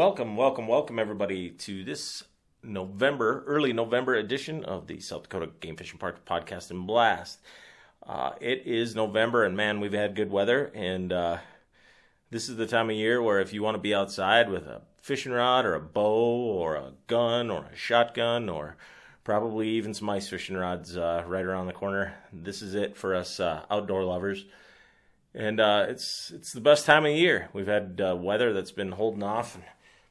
Welcome, welcome, welcome, everybody, to this November, early November edition of the South Dakota Game Fishing Park podcast and blast. Uh, it is November, and man, we've had good weather, and uh, this is the time of year where if you want to be outside with a fishing rod or a bow or a gun or a shotgun or probably even some ice fishing rods uh, right around the corner, this is it for us uh, outdoor lovers. And uh, it's it's the best time of year. We've had uh, weather that's been holding off and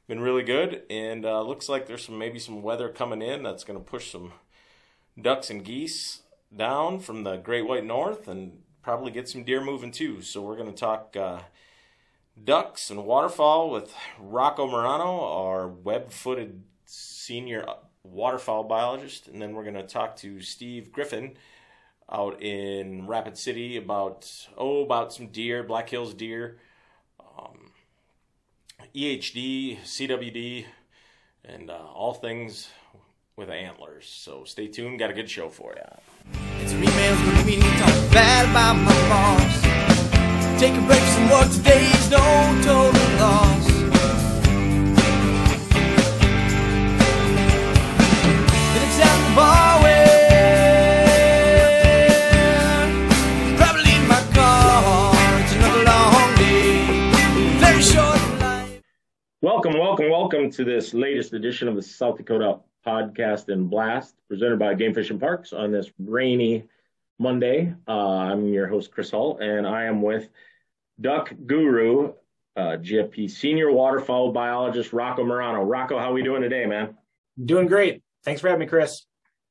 been really good, and uh, looks like there's some maybe some weather coming in that's going to push some ducks and geese down from the Great White North and probably get some deer moving too. So we're going to talk uh, ducks and waterfowl with Rocco Murano, our web-footed senior waterfowl biologist, and then we're going to talk to Steve Griffin out in Rapid City about oh about some deer, Black Hills deer, um, EHD, CWD, and uh, all things with antlers. So stay tuned. Got a good show for you. It's emails with me talk bad about my boss. From work no total loss. Then it's the bar Welcome, welcome, welcome to this latest edition of the South Dakota Podcast and Blast, presented by Game Fishing and Parks on this rainy Monday. Uh, I'm your host, Chris Hull, and I am with Duck Guru, uh, GFP Senior Waterfowl Biologist Rocco Murano. Rocco, how are we doing today, man? Doing great. Thanks for having me, Chris.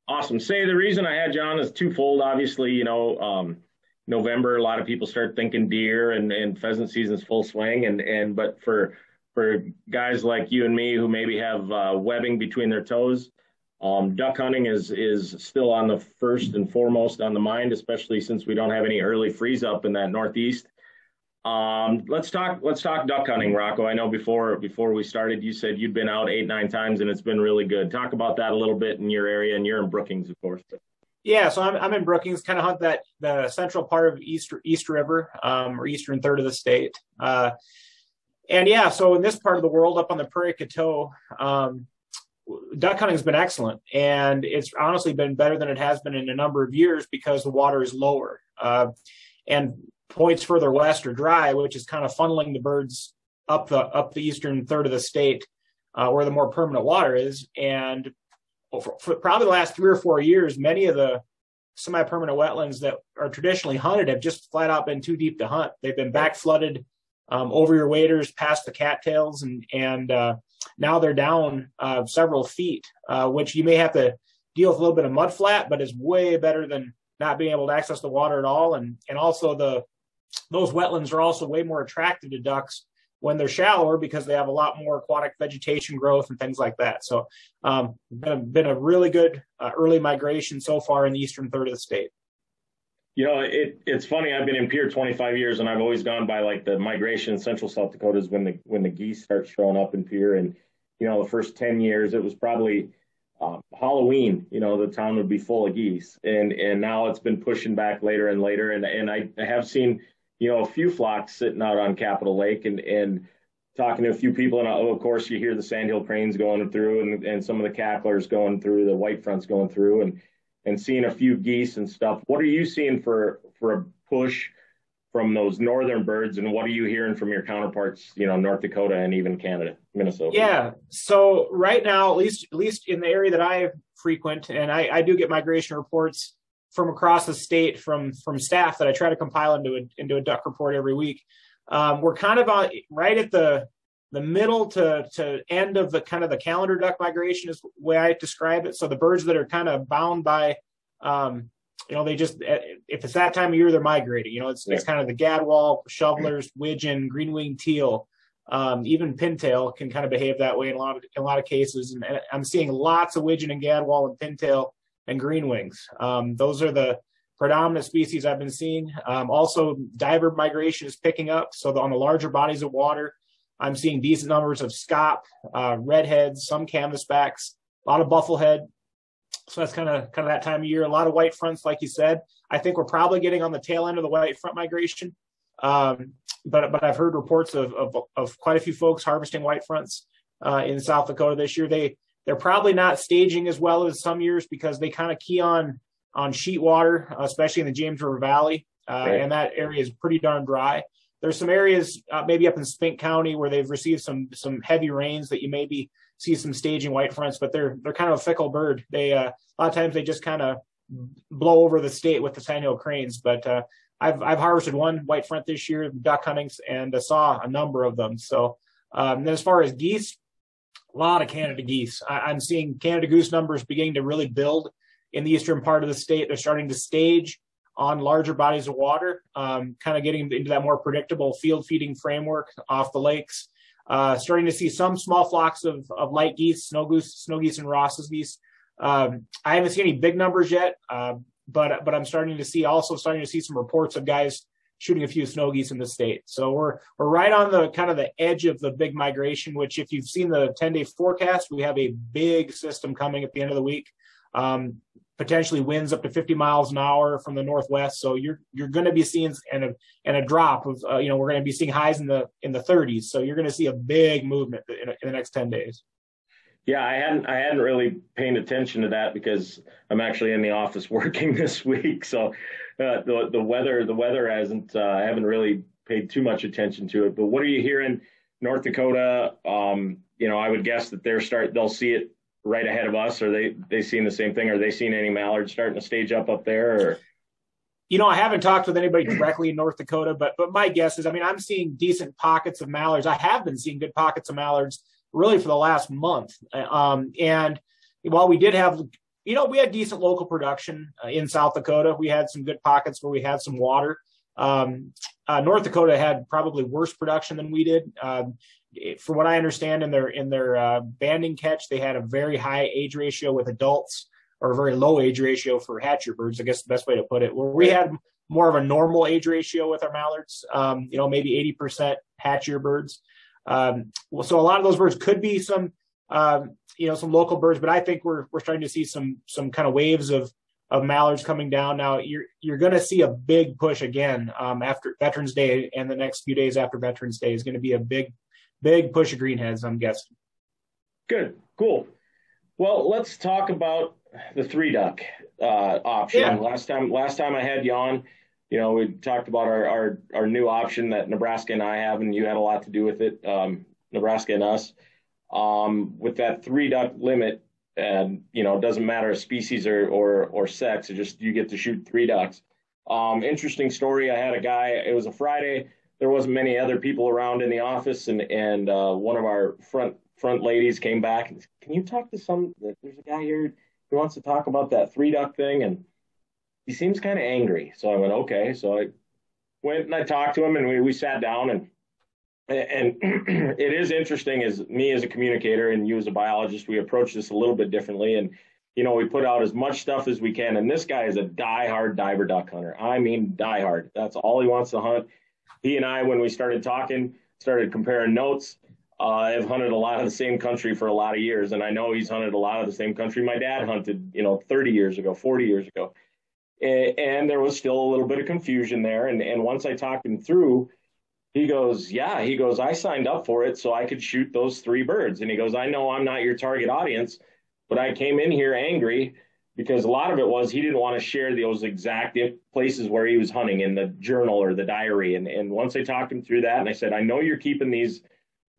Awesome. Say the reason I had you on is twofold. Obviously, you know, um, November, a lot of people start thinking deer and, and pheasant season's full swing. And, and, but for, for guys like you and me who maybe have uh, webbing between their toes, um, duck hunting is, is still on the first and foremost on the mind, especially since we don't have any early freeze up in that Northeast. Um, let's talk, let's talk duck hunting, Rocco. I know before, before we started, you said you'd been out eight, nine times and it's been really good. Talk about that a little bit in your area and you're in Brookings, of course. Yeah, so I'm I'm in Brookings, kind of hunt that the central part of East East River, um, or eastern third of the state. Uh, and yeah, so in this part of the world, up on the Prairie Coteau, um, duck hunting has been excellent, and it's honestly been better than it has been in a number of years because the water is lower. Uh, and points further west are dry, which is kind of funneling the birds up the up the eastern third of the state, uh, where the more permanent water is. And for, for probably the last three or four years, many of the semi-permanent wetlands that are traditionally hunted have just flat out been too deep to hunt. They've been back flooded um, over your waders, past the cattails, and and uh, now they're down uh, several feet, uh, which you may have to deal with a little bit of mud flat, but is way better than not being able to access the water at all. And and also the those wetlands are also way more attractive to ducks when they're shallower because they have a lot more aquatic vegetation growth and things like that. So, um, been a, been a really good uh, early migration so far in the eastern third of the state. You know, it, it's funny. I've been in Pierre 25 years, and I've always gone by like the migration in central South Dakota is when the when the geese start showing up in Pierre. And you know, the first 10 years, it was probably um, Halloween. You know, the town would be full of geese, and and now it's been pushing back later and later. And and I, I have seen you know a few flocks sitting out on Capitol Lake, and and talking to a few people, and oh, of course you hear the sandhill cranes going through, and and some of the cacklers going through, the white fronts going through, and and seeing a few geese and stuff. What are you seeing for for a push from those northern birds, and what are you hearing from your counterparts, you know, North Dakota and even Canada, Minnesota? Yeah. So right now, at least at least in the area that I frequent, and I, I do get migration reports from across the state from from staff that I try to compile into a into a duck report every week. Um, we're kind of on, right at the the middle to to end of the kind of the calendar duck migration is the way I describe it. So the birds that are kind of bound by, um, you know, they just if it's that time of year they're migrating. You know, it's Yeah. it's kind of the gadwall, shovelers, widgeon, green winged teal, um, even pintail can kind of behave that way in a lot of in a lot of cases. And, and I'm seeing lots of widgeon and gadwall and pintail and green wings. Um, those are the predominant species I've been seeing. Um, also, diver migration is picking up. So on the larger bodies of water, I'm seeing decent numbers of scaup, uh, redheads, some canvasbacks, a lot of bufflehead. So that's kind of kind of that time of year. A lot of white fronts, like you said. I think we're probably getting on the tail end of the white front migration. Um, but but I've heard reports of, of, of quite a few folks harvesting white fronts uh, in South Dakota this year. They they're probably not staging as well as some years because they kind of key on on sheet water, especially in the James River Valley, uh, right. and that area is pretty darn dry. There's some areas uh, maybe up in Spink County where they've received some some heavy rains that you maybe see some staging white fronts, but they're they're kind of a fickle bird. They uh, a lot of times they just kind of blow over the state with the sandhill cranes. But uh, I've I've harvested one white front this year, duck huntings, and uh, saw a number of them. So um, as far as geese, a lot of Canada geese. I, am seeing Canada goose numbers beginning to really build in the eastern part of the state. They're starting to stage on larger bodies of water, um, kind of getting into that more predictable field feeding framework off the lakes. Uh, starting to see some small flocks of, of light geese, snow goose, snow geese, and Ross's geese. Um, I haven't seen any big numbers yet, uh, but but I'm starting to see also starting to see some reports of guys shooting a few snow geese in the state. So we're we're right on the kind of the edge of the big migration. Which, if you've seen the 10 day forecast, we have a big system coming at the end of the week. Um, potentially winds up to 50 miles an hour from the northwest. So you're you're going to be seeing and a and a drop of uh, you know we're going to be seeing highs in the in the 30s. So you're going to see a big movement in, in, the next 10 days. Yeah, I hadn't I hadn't really paid attention to that because I'm actually in the office working this week. So uh, the the weather the weather hasn't uh, I haven't really paid too much attention to it. But what are you hearing? North Dakota, um, you know, I would guess that they're start they'll see it right ahead of us? Are they they seeing the same thing? Are they seeing any mallards starting to stage up up there? Or? You know, I haven't talked with anybody directly in North Dakota, but but my guess is, I mean, I'm seeing decent pockets of mallards. I have been seeing good pockets of mallards really for the last month. Um, and while we did have, you know, we had decent local production uh, in South Dakota. We had some good pockets where we had some water. Um, uh, North Dakota had probably worse production than we did. Um, from what I understand in their in their uh, banding catch, they had a very high age ratio with adults, or a very low age ratio for hatch-year birds. I guess the best way to put it. Where we had more of a normal age ratio with our mallards, um, you know, maybe eighty percent hatch-year birds. Um, well, so a lot of those birds could be some, um, you know, some local birds, but I think we're we're starting to see some some kind of waves of of mallards coming down. Now you're you're going to see a big push again um, after Veterans Day, and the next few days after Veterans Day is going to be a big big push of greenheads, I'm guessing. Good, cool. Well, let's talk about the three duck uh, option. Yeah. Last time, last time I had you on, you know, we talked about our, our, our new option that Nebraska and I have, and you had a lot to do with it, um, Nebraska and us. Um, with that three duck limit, and you know, it doesn't matter species or, or or sex. It just you get to shoot three ducks. Um, interesting story. I had a guy. It was a Friday there wasn't many other people around in the office, and and uh, one of our front front ladies came back and can you talk to some? There's a guy here who wants to talk about that three duck thing, and he seems kind of angry. So I went okay. So I went and I talked to him, and we we sat down and. And it is interesting as me as a communicator and you as a biologist, we approach this a little bit differently. And you know, we put out as much stuff as we can. And this guy is a die-hard diver duck hunter. I mean, die-hard. That's all he wants to hunt he and I, when we started talking, started comparing notes. Uh, I've hunted a lot of the same country for a lot of years, and I know he's hunted a lot of the same country my dad hunted, you know, 30 years ago, 40 years ago. And, and there was still a little bit of confusion there. And, and once I talked him through, he goes, Yeah, he goes, I signed up for it so I could shoot those three birds. And he goes, I know I'm not your target audience, but I came in here angry because a lot of it was he didn't want to share those exact places where he was hunting in the journal or the diary. And, and once I talked him through that, and I said, I know you're keeping these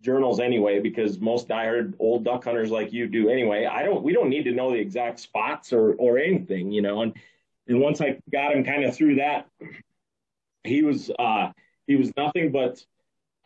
journals anyway because most diehard old duck hunters like you do anyway. I don't. We don't need to know the exact spots or or anything, you know. And and once I got him kind of through that, he was uh, he was nothing but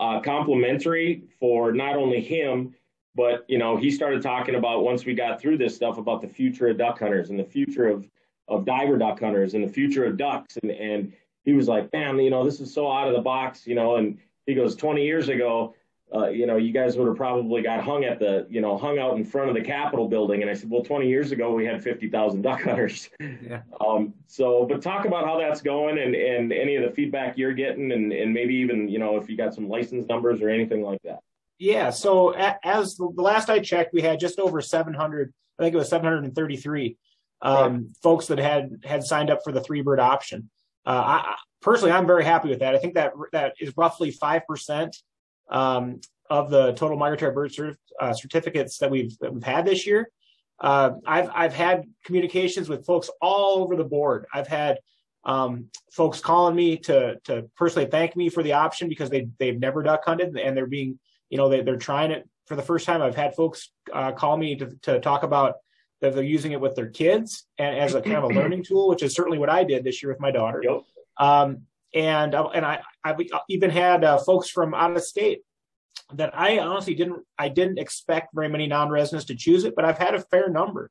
uh, complimentary for not only him but you know, he started talking about once we got through this stuff about the future of duck hunters and the future of of diver duck hunters and the future of ducks, and and he was like, man, you know, this is so out of the box, you know. And he goes, 20 years ago, uh, you know, you guys would have probably got hung at the, you know, hung out in front of the Capitol building. And I said, well, 20 years ago, we had 50,000 duck hunters. Yeah. Um, so, but talk about how that's going and, and any of the feedback you're getting and, and maybe even, you know, if you got some license numbers or anything like that. Yeah. So as the last I checked, we had just over 700. I think it was 733 um, right. folks that had had signed up for the three bird option. Uh, I, personally, I'm very happy with that. I think that that is roughly five percent um, of the total migratory bird cert, uh, certificates that we've that we've had this year. Uh, I've I've had communications with folks all over the board. I've had um, folks calling me to to personally thank me for the option because they they've never duck hunted and they're being you know they, they're trying it for the first time. I've had folks uh, call me to, to talk about that they're using it with their kids and as a kind of a learning tool, which is certainly what I did this year with my daughter. Yep. Um, and uh, and I I've even had uh, folks from out of state that I honestly didn't I didn't expect very many non-residents to choose it, but I've had a fair number,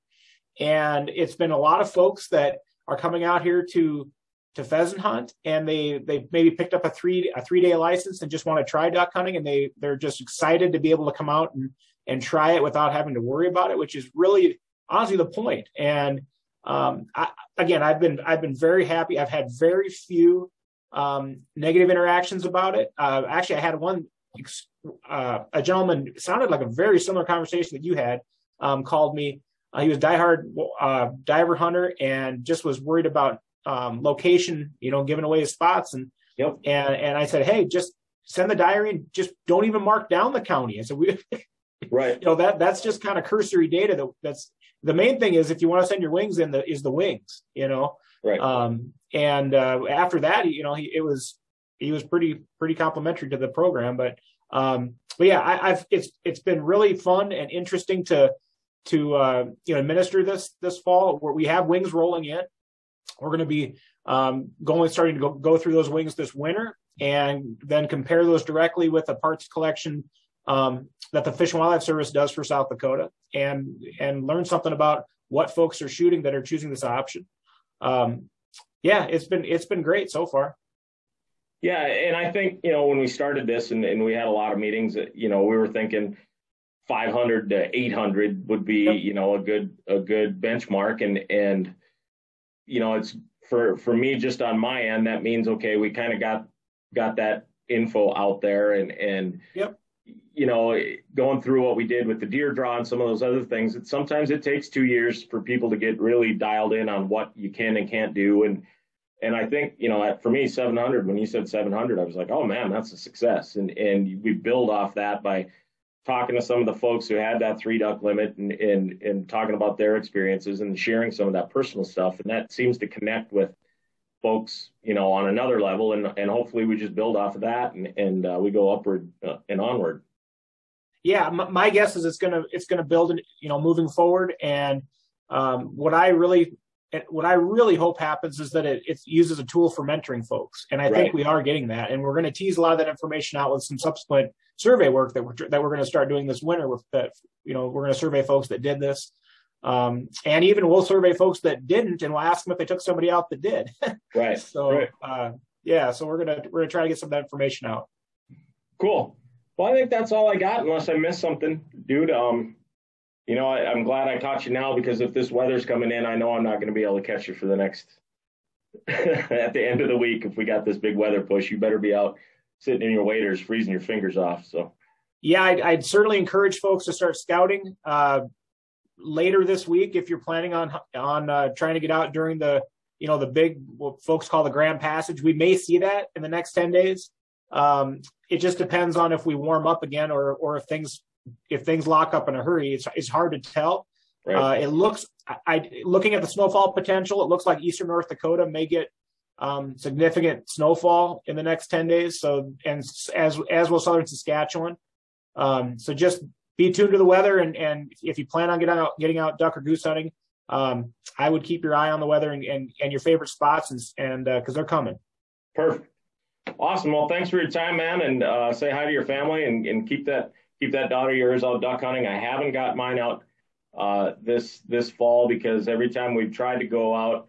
and it's been a lot of folks that are coming out here to to pheasant hunt, and they they maybe picked up a three a three day license and just want to try duck hunting, and they they're just excited to be able to come out and and try it without having to worry about it, which is really honestly the point. And um, I, again, I've been I've been very happy. I've had very few um, negative interactions about it. Uh, actually, I had one. Uh, a gentleman sounded like a very similar conversation that you had. Um, called me. Uh, he was diehard uh, diver hunter and just was worried about um, location. You know, giving away his spots and Yep. and and I said, hey, just send the diary and just don't even mark down the county. I said, we, Right. you know, that that's just kind of cursory data. That that's the main thing is if you want to send your wings in, the is the wings. You know, Right. um, and uh, after that, you know, he it was he was pretty pretty complimentary to the program. But um, but yeah, I, I've it's it's been really fun and interesting to to uh, you know administer this this fall. Where we have wings rolling in, we're going to be um, going starting to go, go through those wings this winter, and then compare those directly with the parts collection um, that the Fish and Wildlife Service does for South Dakota, and and learn something about what folks are shooting that are choosing this option. Um, yeah, it's been it's been great so far. Yeah, and I think you know when we started this and, and we had a lot of meetings, uh, you know, we were thinking 500 to 800 would be Yep. you know a good a good benchmark, and and you know it's for for me just on my end that means okay we kind of got got that info out there and and Yep. You know going through what we did with the deer draw and some of those other things it sometimes it takes two years for people to get really dialed in on what you can and can't do. And and I think you know for me 700 when you said 700 I was like oh man that's a success. And and we build off that by talking to some of the folks who had that three duck limit and and and talking about their experiences and sharing some of that personal stuff. And that seems to connect with folks you know on another level and and hopefully we just build off of that and and uh, we go upward uh, and onward yeah, my, my guess is it's gonna it's gonna build, you know, moving forward. And um, what I really what I really hope happens is that it, it uses a tool for mentoring folks, and I Right. think we are getting that. And we're going to tease a lot of that information out with some subsequent survey work that we're that we're going to start doing this winter. With that, you know, we're going to survey folks that did this, um, and even we'll survey folks that didn't, and we'll ask them if they took somebody out that did. right so Right. uh, yeah, so we're gonna we're gonna try to get some of that information out. Cool. Well, I think that's all I got, unless I missed something, dude. Um, you know, I, I'm glad I caught you now because if this weather's coming in, I know I'm not going to be able to catch you for the next. at the end of the week, if we got this big weather push, you better be out sitting in your waders, freezing your fingers off. So, yeah, I'd, I'd certainly encourage folks to start scouting uh, later this week if you're planning on on uh, trying to get out during the you know the big what folks call the Grand Passage. We may see that in the next ten days. Um, it just depends on if we warm up again or or if things if things lock up in a hurry. It's it's hard to tell. right. Uh, it looks, I, I looking at the snowfall potential, it looks like eastern North Dakota may get um, significant snowfall in the next ten days. So, and as as will southern Saskatchewan. Um, so just be tuned to the weather, and and if you plan on getting out getting out duck or goose hunting, um, I would keep your eye on the weather and and, and your favorite spots, and and because they're coming. Perfect. Awesome. Well, thanks for your time, man, and uh, say hi to your family and, and keep that keep that daughter of yours out duck hunting. I haven't got mine out uh, this this fall because every time we've tried to go out,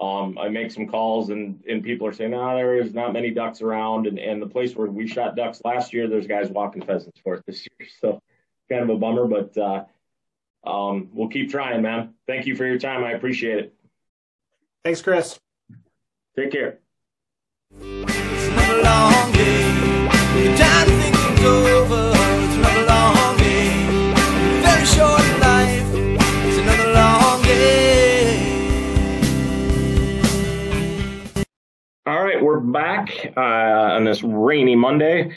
um, I make some calls and and people are saying, no, there is not many ducks around, and and the place where we shot ducks last year, there's guys walking pheasants for it this year, so kind of a bummer, but uh, um, we'll keep trying, man. Thank you for your time. I appreciate it. Thanks, Chris. Take care. It's another long day. The time to think things over. It's another long day. Very short life. It's another long day. All right, we're back. Uh, on this rainy Monday.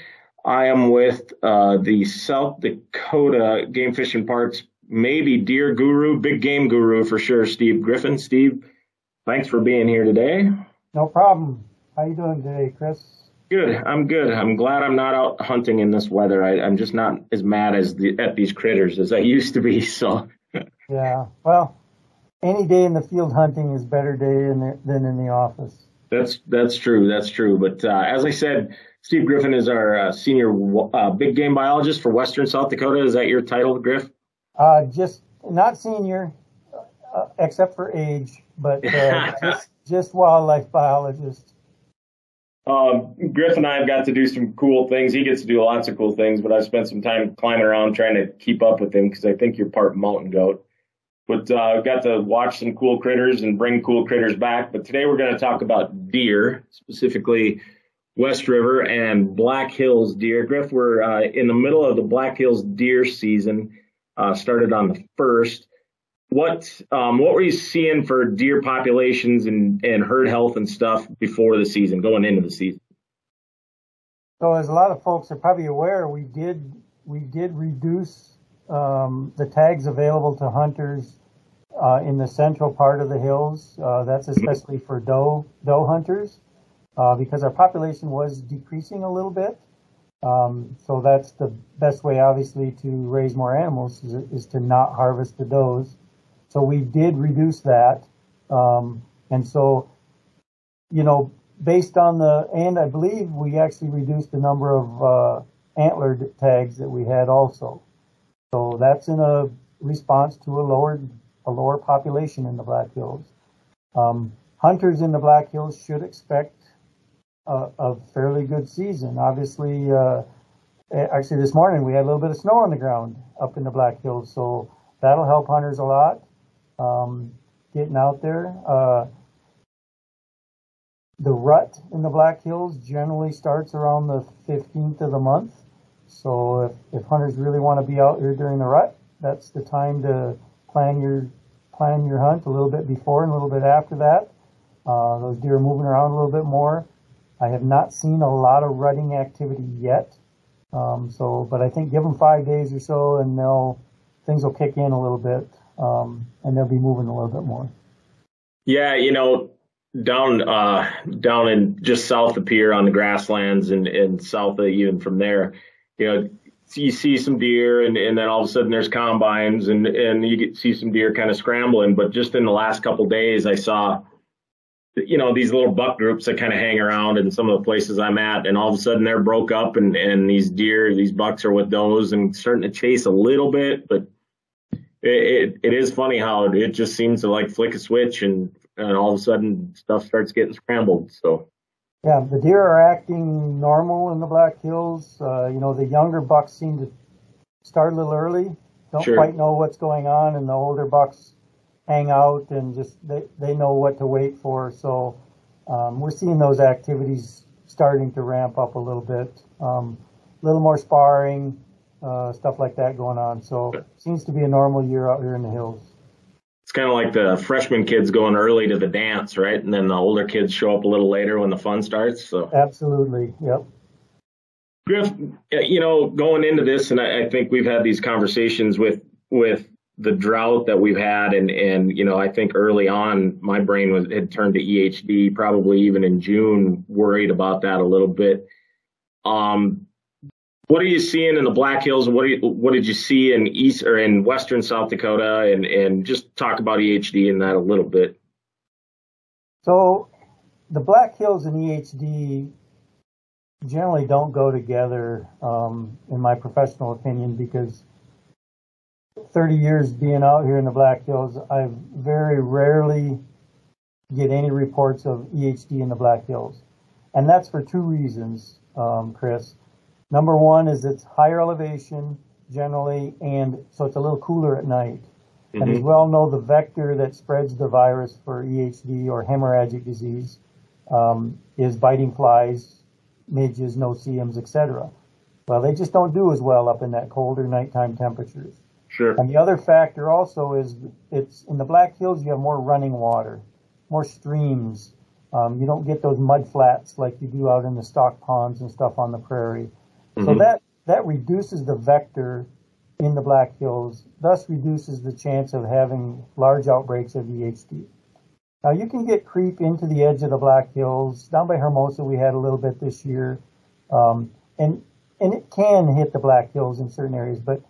I am with uh, the South Dakota Game Fishing Parks, maybe deer guru, big game guru for sure, Steve Griffin. Steve, thanks for being here today. No problem. How you doing today, Chris? Good. I'm good. I'm glad I'm not out hunting in this weather. I, am just not as mad as the, at these critters as I used to be. So. yeah. Well, any day in the field hunting is better day in the, than in the office. That's that's true. That's true. But uh, as I said, Steve Griffin is our uh, senior uh, big game biologist for Western South Dakota. Is that your title, Griff? Uh, just not senior, uh, except for age, but uh, just just wildlife biologist. Um, Griff and I have got to do some cool things. He gets to do lots of cool things, but I've spent some time climbing around trying to keep up with him because I think you're part mountain goat. But uh, got to watch some cool critters and bring cool critters back. But today we're going to talk about deer, specifically West River and Black Hills deer. Griff, we're uh, in the middle of the Black Hills deer season. Uh, started on the first what um, what were you seeing for deer populations and, and herd health and stuff before the season, going into the season? So, as a lot of folks are probably aware, we did we did reduce um, the tags available to hunters uh, in the central part of the hills. Uh, that's mm-hmm. especially for doe doe hunters uh, because our population was decreasing a little bit. Um, so that's the best way, obviously, to raise more animals is, is to not harvest the does. So we did reduce that. Um, and so, you know, based on the, and I believe we actually reduced the number of uh, antlered tags that we had also. So that's in a response to a lower, a lower population in the Black Hills. Um, hunters in the Black Hills should expect a, a fairly good season. Obviously, uh, actually this morning we had a little bit of snow on the ground up in the Black Hills, so that'll help hunters a lot um, getting out there. Uh, the rut in the Black Hills generally starts around the 15th of the month. So if, if hunters really want to be out here during the rut, that's the time to plan your plan your hunt a little bit before and a little bit after that. Uh, those deer are moving around a little bit more. I have not seen a lot of rutting activity yet. Um, so, but I think give them five days or so, and they'll things will kick in a little bit um, and they'll be moving a little bit more. Yeah, you know, down uh, down in just south of Pierre on the grasslands and, and south of even from there, you know, you see some deer and, and then all of a sudden there's combines and, and you get, see some deer kind of scrambling. But just in the last couple days, I saw, you know, these little buck groups that kind of hang around in some of the places I'm at. And all of a sudden they're broke up and, and these deer, these bucks are with those and starting to chase a little bit, but it, it, it is funny how it just seems to like flick a switch and, and all of a sudden stuff starts getting scrambled. So. Yeah, the deer are acting normal in the Black Hills. Uh, you know, the younger bucks seem to start a little early, don't sure. quite know what's going on, and the older bucks hang out and just they, they know what to wait for. So um, we're seeing those activities starting to ramp up a little bit. Um, a little more sparring, uh, stuff like that going on. So it seems to be a normal year out here in the hills. It's kind of like the freshman kids going early to the dance, right? And then the older kids show up a little later when the fun starts. So absolutely, yep. Griff, you know, going into this, and I, I think we've had these conversations with with the drought that we've had, and and you know, I think early on my brain was had turned to EHD, probably even in June, worried about that a little bit. Um, what are you seeing in the Black Hills? What you, what did you see in East or in Western South Dakota? And and just talk about EHD in that a little bit. So, the Black Hills and EHD generally don't go together, um, in my professional opinion, because 30 years being out here in the Black Hills, I very rarely get any reports of EHD in the Black Hills, and that's for two reasons, um, Chris. Number one is it's higher elevation generally, and so it's a little cooler at night. Mm-hmm. And as well know, the vector that spreads the virus for EHD or hemorrhagic disease um, is biting flies, midges, no-see-ums, etc. Well, they just don't do as well up in that colder nighttime temperatures. Sure. And the other factor also is it's in the Black Hills you have more running water, more streams, Um, you don't get those mud flats like you do out in the stock ponds and stuff on the prairie. So Mhm. that that reduces the vector in the Black Hills, thus reduces the chance of having large outbreaks of EHD. Now you can get creep into the edge of the Black Hills. Down by Hermosa, we had a little bit this year, um, and and it can hit the Black Hills in certain areas, but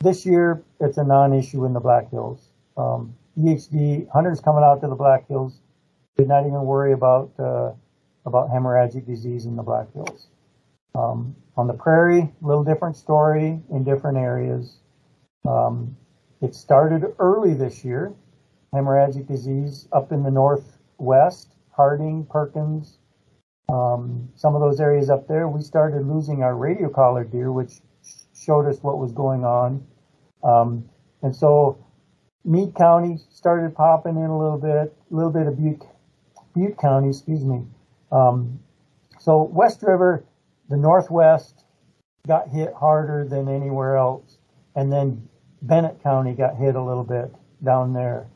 this year it's a non-issue in the Black Hills. Um, EHD hunters coming out to the Black Hills did not even worry about uh, about hemorrhagic disease in the Black Hills. Um, on the prairie, a little different story in different areas. Um, it started early this year, hemorrhagic disease up in the northwest, Harding, Perkins, um, some of those areas up there. We started losing our radio collar deer, which showed us what was going on. Um, and so Meade County started popping in a little bit, a little bit of Butte, Butte County, excuse me. Um, so West River, the Northwest got hit harder than anywhere else. And then Bennett County got hit a little bit down there.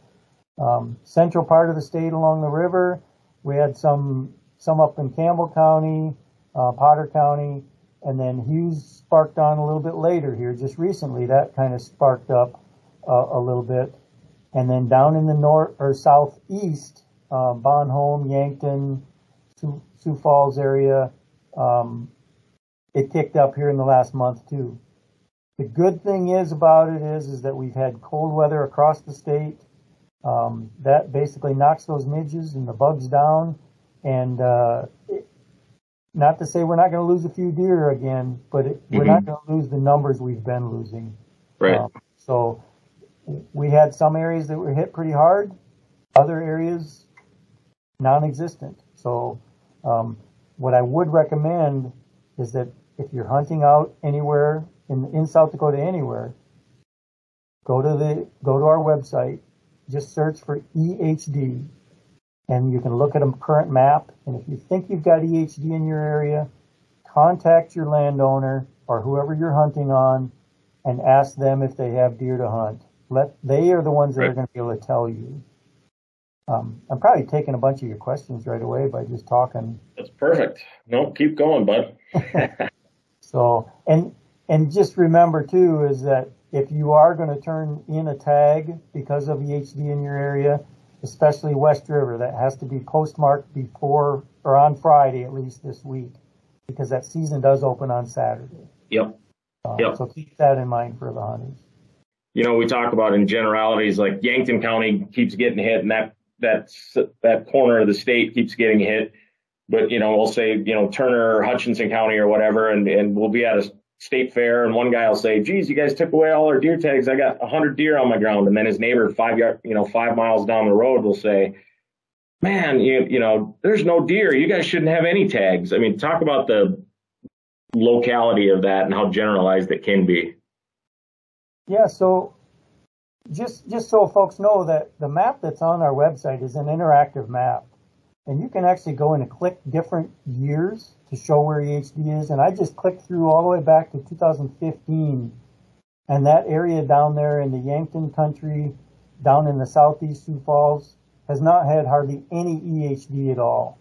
Um, central part of the state along the river, we had some, some up in Campbell County, uh, Potter County, and then Hughes sparked on a little bit later here, just recently. That kind of sparked up uh, a little bit. And then down in the north or southeast, uh, Bon Homme, Yankton, Sioux, Falls area, um, it kicked up here in the last month too. The good thing is about it is is that we've had cold weather across the state. Um, that basically knocks those midges and the bugs down, and uh, it, not to say we're not going to lose a few deer again, but it, we're not going to lose the numbers we've been losing. Right. Um, so we had some areas that were hit pretty hard, other areas non-existent. So um, what I would recommend is that if you're hunting out anywhere in in South Dakota, anywhere, go to the go to our website, just search for EHD, and you can look at a current map. And if you think you've got EHD in your area, contact your landowner or whoever you're hunting on, and ask them if they have deer to hunt. Let they are the ones that are going to be able to tell you. Um, I'm probably taking a bunch of your questions right away by just talking. That's perfect. No, keep going, bud. So, and, and just remember too, is that if you are going to turn in a tag because of EHD in your area, especially West River, that has to be postmarked before or on Friday at least this week, because that season does open on Saturday. Yep. Uh, Yep. So keep that in mind for the hunters. You know, we talk about in generalities, like Yankton County keeps getting hit, and that that that corner of the state keeps getting hit. But you know, we'll say you know Turner Hutchinson County or whatever, and and we'll be at a state fair, and one guy will say, "Geez, you guys took away all our deer tags. I got a hundred deer on my ground." And then his neighbor five yard, you know, five miles down the road will say, "Man, you you know, there's no deer. You guys shouldn't have any tags." I mean, talk about the locality of that and how generalized it can be. Yeah, so just just so folks know that the map that's on our website is an interactive map. And you can actually go in and click different years to show where EHD is. And I just clicked through all the way back to 2015. And that area down there in the Yankton country, down in the southeast Sioux Falls, has not had hardly any EHD at all.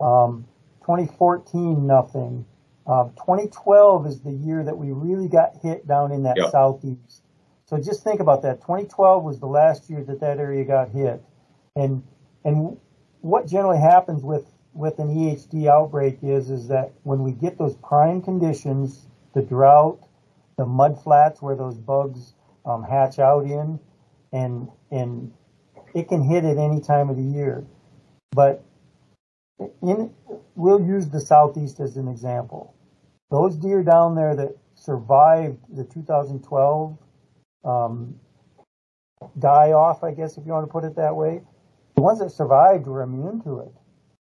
Um, 2014, nothing. Um, 2012 is the year that we really got hit down in that Yep. southeast. So just think about that. 2012 was the last year that that area got hit, and and what generally happens with with an EHD outbreak is is that when we get those prime conditions, the drought, the mud flats where those bugs um, hatch out in, and and it can hit at any time of the year. But in we'll use the southeast as an example. Those deer down there that survived the 2012 um, die off, I guess if you want to put it that way, the ones that survived were immune to it.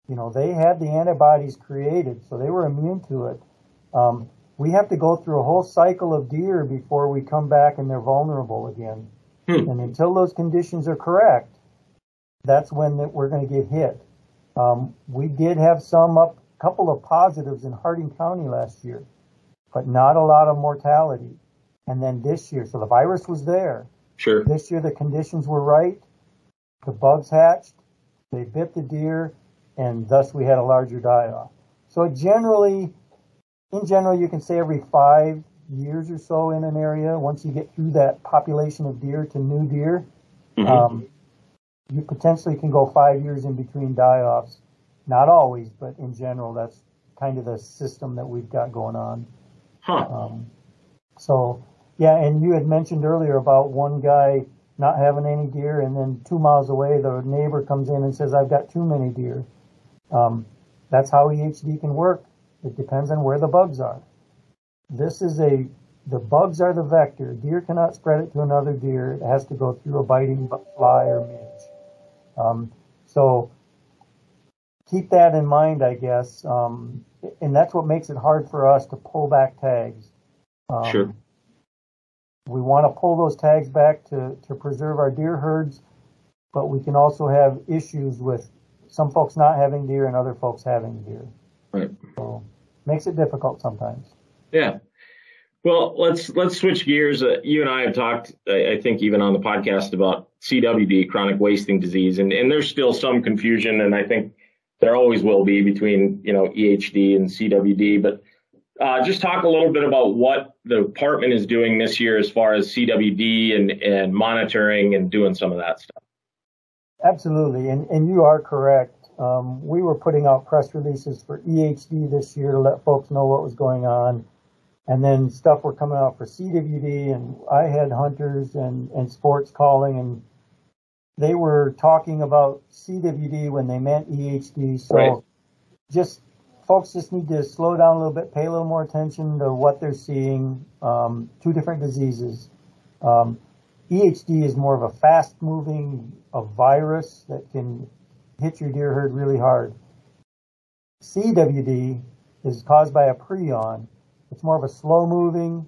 You know, they had the antibodies created, so they were immune to it. Um, we have to go through a whole cycle of deer before we come back and they're vulnerable again. Hmm. And until those conditions are correct, that's when that we're going to get hit. Um, we did have some up, a couple of positives in Harding County last year, but not a lot of mortality. And then this year, so the virus was there. Sure. This year the conditions were right. The bugs hatched. They bit the deer, and thus we had a larger die-off. So generally, in general, you can say every five years or so in an area, once you get through that population of deer to new deer, Mhm. um, you potentially can go five years in between die-offs. Not always, but in general, that's kind of the system that we've got going on. huh. Um, so, yeah, and you had mentioned earlier about one guy not having any deer, and then two miles away, the neighbor comes in and says, "I've got too many deer." Um, that's how EHD can work. It depends on where the bugs are. This is a the bugs are the vector. Deer cannot spread it to another deer. It has to go through a biting fly or midge. Um, so keep that in mind, I guess. Um, and that's what makes it hard for us to pull back tags. Um, Sure. We want to pull those tags back to, to preserve our deer herds, but we can also have issues with some folks not having deer and other folks having deer. Right. So makes it difficult sometimes. Yeah. Well, let's let's switch gears. Uh, you and I have talked, I, I think, even on the podcast about CWD, chronic wasting disease, and and there's still some confusion, and I think there always will be between you know EHD and CWD. But uh, just talk a little bit about what the department is doing this year as far as CWD and and monitoring and doing some of that stuff. Absolutely, and, and you are correct. Um, we were putting out press releases for EHD this year to let folks know what was going on. And then stuff were coming out for CWD, and I had hunters and, and sports calling, and they were talking about CWD when they meant EHD. So Right. just folks just need to slow down a little bit, pay a little more attention to what they're seeing. Um, two different diseases. Um, EHD is more of a fast moving a virus that can hit your deer herd really hard. CWD is caused by a prion. It's more of a slow moving.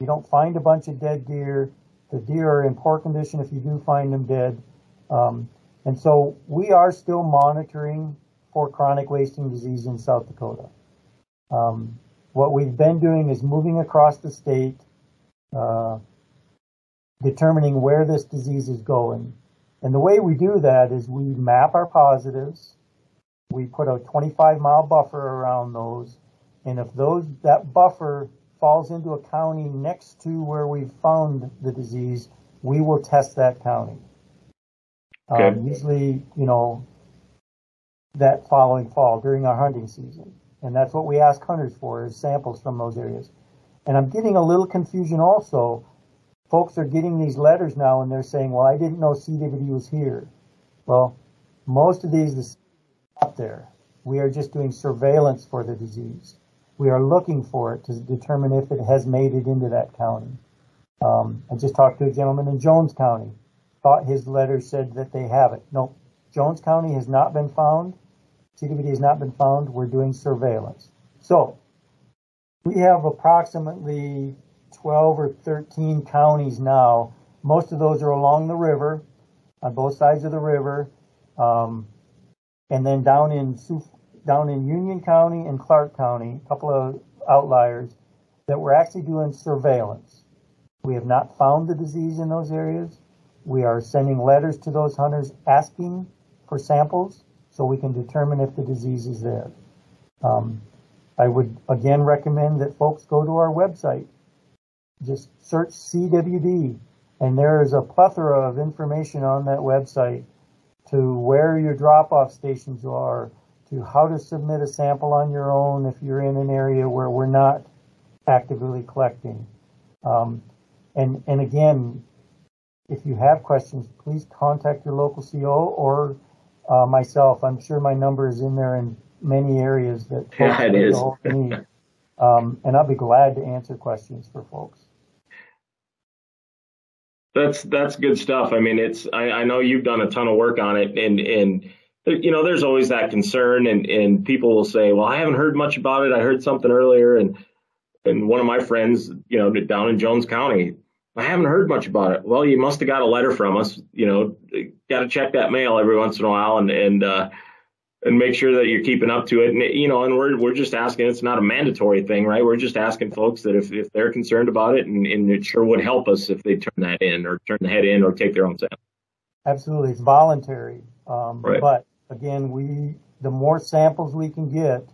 You don't find a bunch of dead deer. The deer are in poor condition if you do find them dead. Um, and so we are still monitoring for chronic wasting disease in South Dakota. Um, what we've been doing is moving across the state, uh, determining where this disease is going. And the way we do that is we map our positives. We put a 25 mile buffer around those. And if those, that buffer falls into a county next to where we've found the disease, we will test that county. Okay. Um, usually, you know, that following fall during our hunting season. And that's what we ask hunters for is samples from those areas. And I'm getting a little confusion also. Folks are getting these letters now and they're saying, well, I didn't know CWD was here. Well, most of these is up there. We are just doing surveillance for the disease. We are looking for it to determine if it has made it into that county. Um, I just talked to a gentleman in Jones County. Thought his letter said that they have it. No, Jones County has not been found. CWD has not been found. We're doing surveillance. So we have approximately 12 or 13 counties now. Most of those are along the river, on both sides of the river. Um, and then down in down in Union County and Clark County, a couple of outliers that we're actually doing surveillance. We have not found the disease in those areas. We are sending letters to those hunters asking for samples so we can determine if the disease is there. Um, I would again recommend that folks go to our website. Just search CWD, and there is a plethora of information on that website to where your drop-off stations are, to how to submit a sample on your own if you're in an area where we're not actively collecting. Um, and and again, if you have questions, please contact your local CO or uh, myself. I'm sure my number is in there in many areas that Yeah, folks get is. a hold of me. Um, and I'll be glad to answer questions for folks. That's that's good stuff. I mean, it's I, I know you've done a ton of work on it, and and you know, there's always that concern, and and people will say, well, I haven't heard much about it. I heard something earlier, and and one of my friends, you know, down in Jones County, I haven't heard much about it. Well, you must have got a letter from us. You know, got to check that mail every once in a while, and and uh, and make sure that you're keeping up to it. And you know, and we're we're just asking. It's not a mandatory thing, right? We're just asking folks that if if they're concerned about it, and, and it sure would help us if they turn that in or turn the head in or take their own sample. Absolutely, it's voluntary. Um, Right. But again, we the more samples we can get,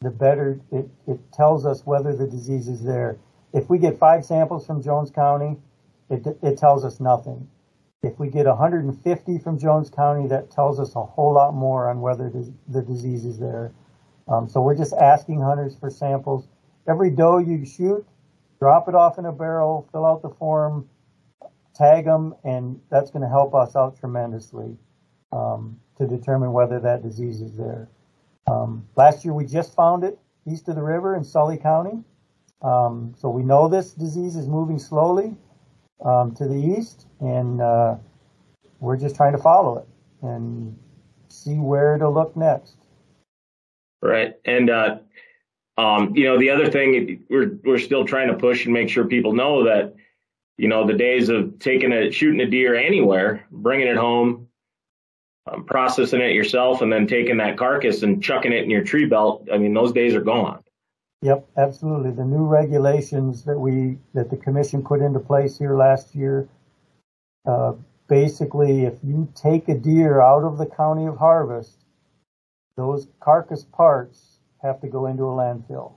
the better it, it tells us whether the disease is there. If we get five samples from Jones County, it, it tells us nothing. If we get 150 from Jones County, that tells us a whole lot more on whether the disease is there. Um, so we're just asking hunters for samples. Every doe you shoot, drop it off in a barrel, fill out the form, tag them, and that's going to help us out tremendously um, to determine whether that disease is there. Um, last year we just found it east of the river in Sully County. Um, so we know this disease is moving slowly um, to the east, and uh, we're just trying to follow it and see where to look next. Right, and uh, um, you know the other thing we're we're still trying to push and make sure people know that you know the days of taking a shooting a deer anywhere, bringing it home, um, processing it yourself, and then taking that carcass and chucking it in your tree belt. I mean, those days are gone. Yep, absolutely. The new regulations that we that the commission put into place here last year, uh, basically, if you take a deer out of the county of harvest, those carcass parts have to go into a landfill.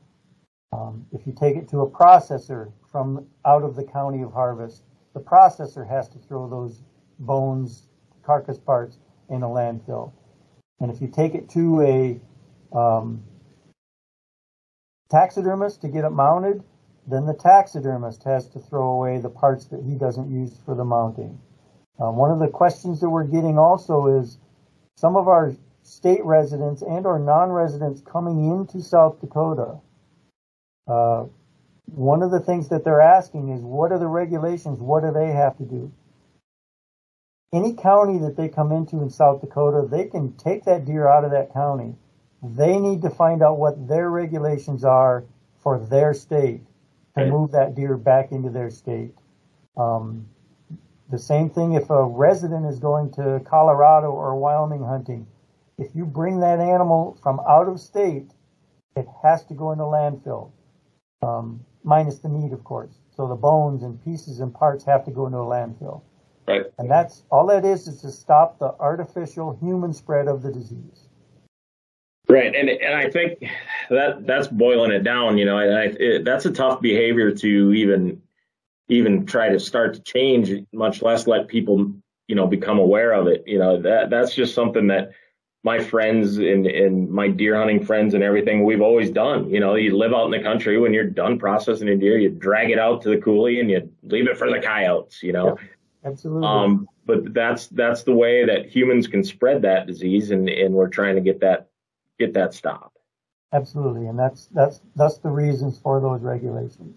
Um, if you take it to a processor from out of the county of harvest, the processor has to throw those bones, carcass parts in a landfill. And if you take it to a um, taxidermist to get it mounted, then the taxidermist has to throw away the parts that he doesn't use for the mounting. Um, one of the questions that we're getting also is some of our state residents and or non-residents coming into South Dakota. Uh, one of the things that they're asking is what are the regulations? What do they have to do? Any county that they come into in South Dakota, they can take that deer out of that county they need to find out what their regulations are for their state to Right. move that deer back into their state. Um, the same thing if a resident is going to Colorado or Wyoming hunting. If you bring that animal from out of state, it has to go in the landfill, um, minus the meat, of course. So the bones and pieces and parts have to go into a landfill. Right. And that's all that is is to stop the artificial human spread of the disease. Right, and and I think that that's boiling it down. You know, I, I, it, that's a tough behavior to even even try to start to change, much less let people you know become aware of it. You know, that that's just something that my friends and and my deer hunting friends and everything we've always done. You know, you live out in the country when you're done processing a deer, you drag it out to the coulee and you leave it for the coyotes. You know. Absolutely. Um, but that's that's the way that humans can spread that disease, and and we're trying to get that get that stopped. Absolutely, and that's that's that's the reasons for those regulations.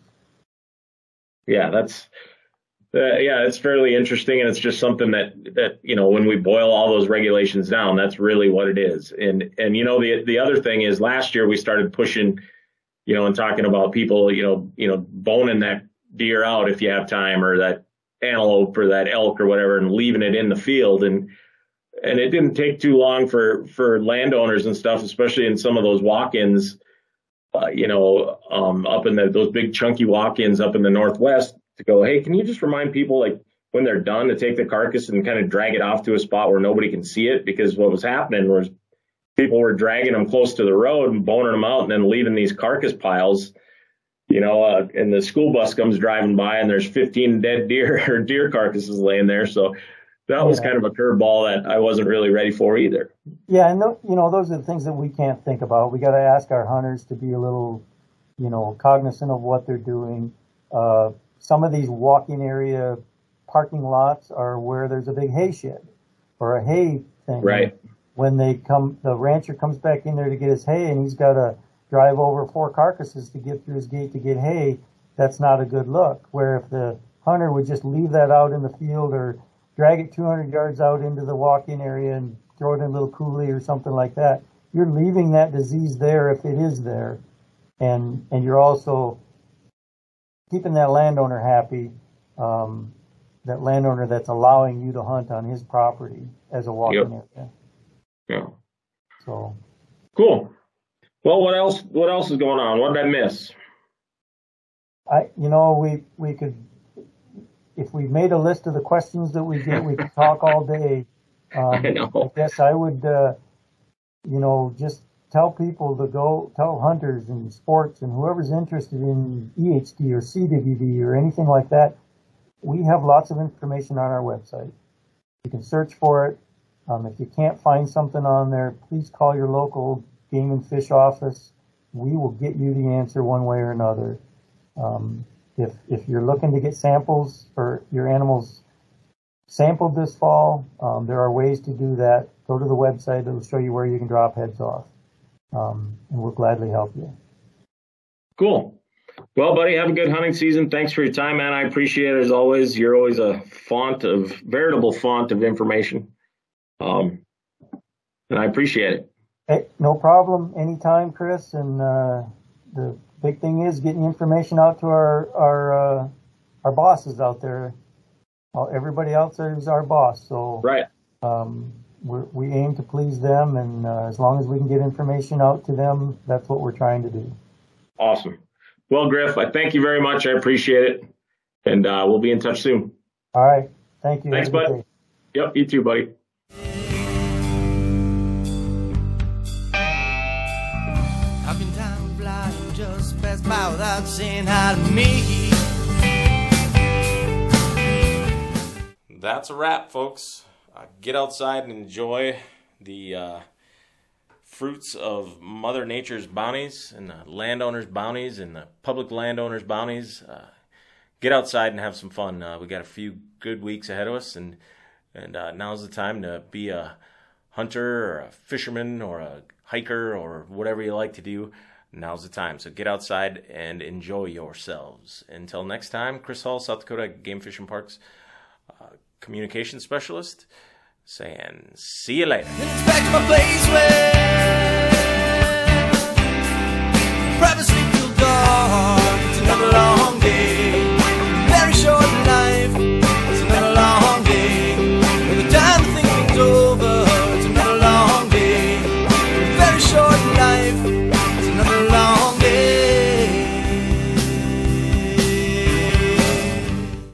Yeah, that's uh, yeah, it's fairly interesting, and it's just something that that you know when we boil all those regulations down, that's really what it is. And and you know the the other thing is last year we started pushing, you know, and talking about people, you know, you know, boning that deer out if you have time, or that antelope or that elk or whatever, and leaving it in the field and and it didn't take too long for for landowners and stuff, especially in some of those walk-ins, uh, you know, um, up in the, those big chunky walk-ins up in the northwest, to go, hey, can you just remind people like when they're done to take the carcass and kind of drag it off to a spot where nobody can see it, because what was happening was people were dragging them close to the road and boning them out, and then leaving these carcass piles. You know, uh, and the school bus comes driving by and there's 15 dead deer or deer carcasses laying there. So that was Yeah. kind of a curveball that I wasn't really ready for either. Yeah, and tho- you know those are the things that we can't think about. We got to ask our hunters to be a little, you know, cognizant of what they're doing. Uh, some of these walk-in area parking lots are where there's a big hay shed or a hay thing. Right. When they come, the rancher comes back in there to get his hay, and he's got to drive over four carcasses to get through his gate to get hay. That's not a good look. Where if the hunter would just leave that out in the field or drag it 200 yards out into the walk-in area and throw it in a little coulee or something like that. You're leaving that disease there if it is there, and and you're also keeping that landowner happy. Um, that landowner that's allowing you to hunt on his property as a walk-in Yep. area. Yeah. So Cool. Well, what else? What else is going on? What did I miss? I, you know, we we could, if we made a list of the questions that we get, we could talk all day. Um, I know. I guess I would. Uh, you know, just tell people to go, tell hunters and sports and whoever's interested in EHD or CWD or anything like that. We have lots of information on our website. You can search for it. Um, if you can't find something on there, please call your local game and fish office. We will get you the answer one way or another. Um, if if you're looking to get samples for your animals sampled this fall, um, there are ways to do that. Go to the website; it'll show you where you can drop heads off, um, and we'll gladly help you. Cool. Well, buddy, have a good hunting season. Thanks for your time, man. I appreciate it as always. You're always a font of veritable font of information. Um, and I appreciate it. Hey, no problem. Anytime, Chris. And uh, the big thing is getting information out to our our uh, our bosses out there. Well, everybody else is our boss, so right. Um, we aim to please them, and uh, as long as we can get information out to them, that's what we're trying to do. Awesome. Well, Griff, I thank you very much. I appreciate it, and uh, we'll be in touch soon. All right. Thank you. Thanks, bud. Yep. You too, buddy. Saying hi to me. That's a wrap, folks. Uh, get outside and enjoy the uh, fruits of Mother Nature's bounties and the landowners' bounties and the public landowners' bounties. Uh, get outside and have some fun. Uh, we got a few good weeks ahead of us, and and uh, now's the time to be a hunter or a fisherman or a hiker or whatever you like to do now's the time. So get outside and enjoy yourselves. Until next time, Chris Hall, South Dakota Game Fish and Parks uh, communication specialist, saying, see you later.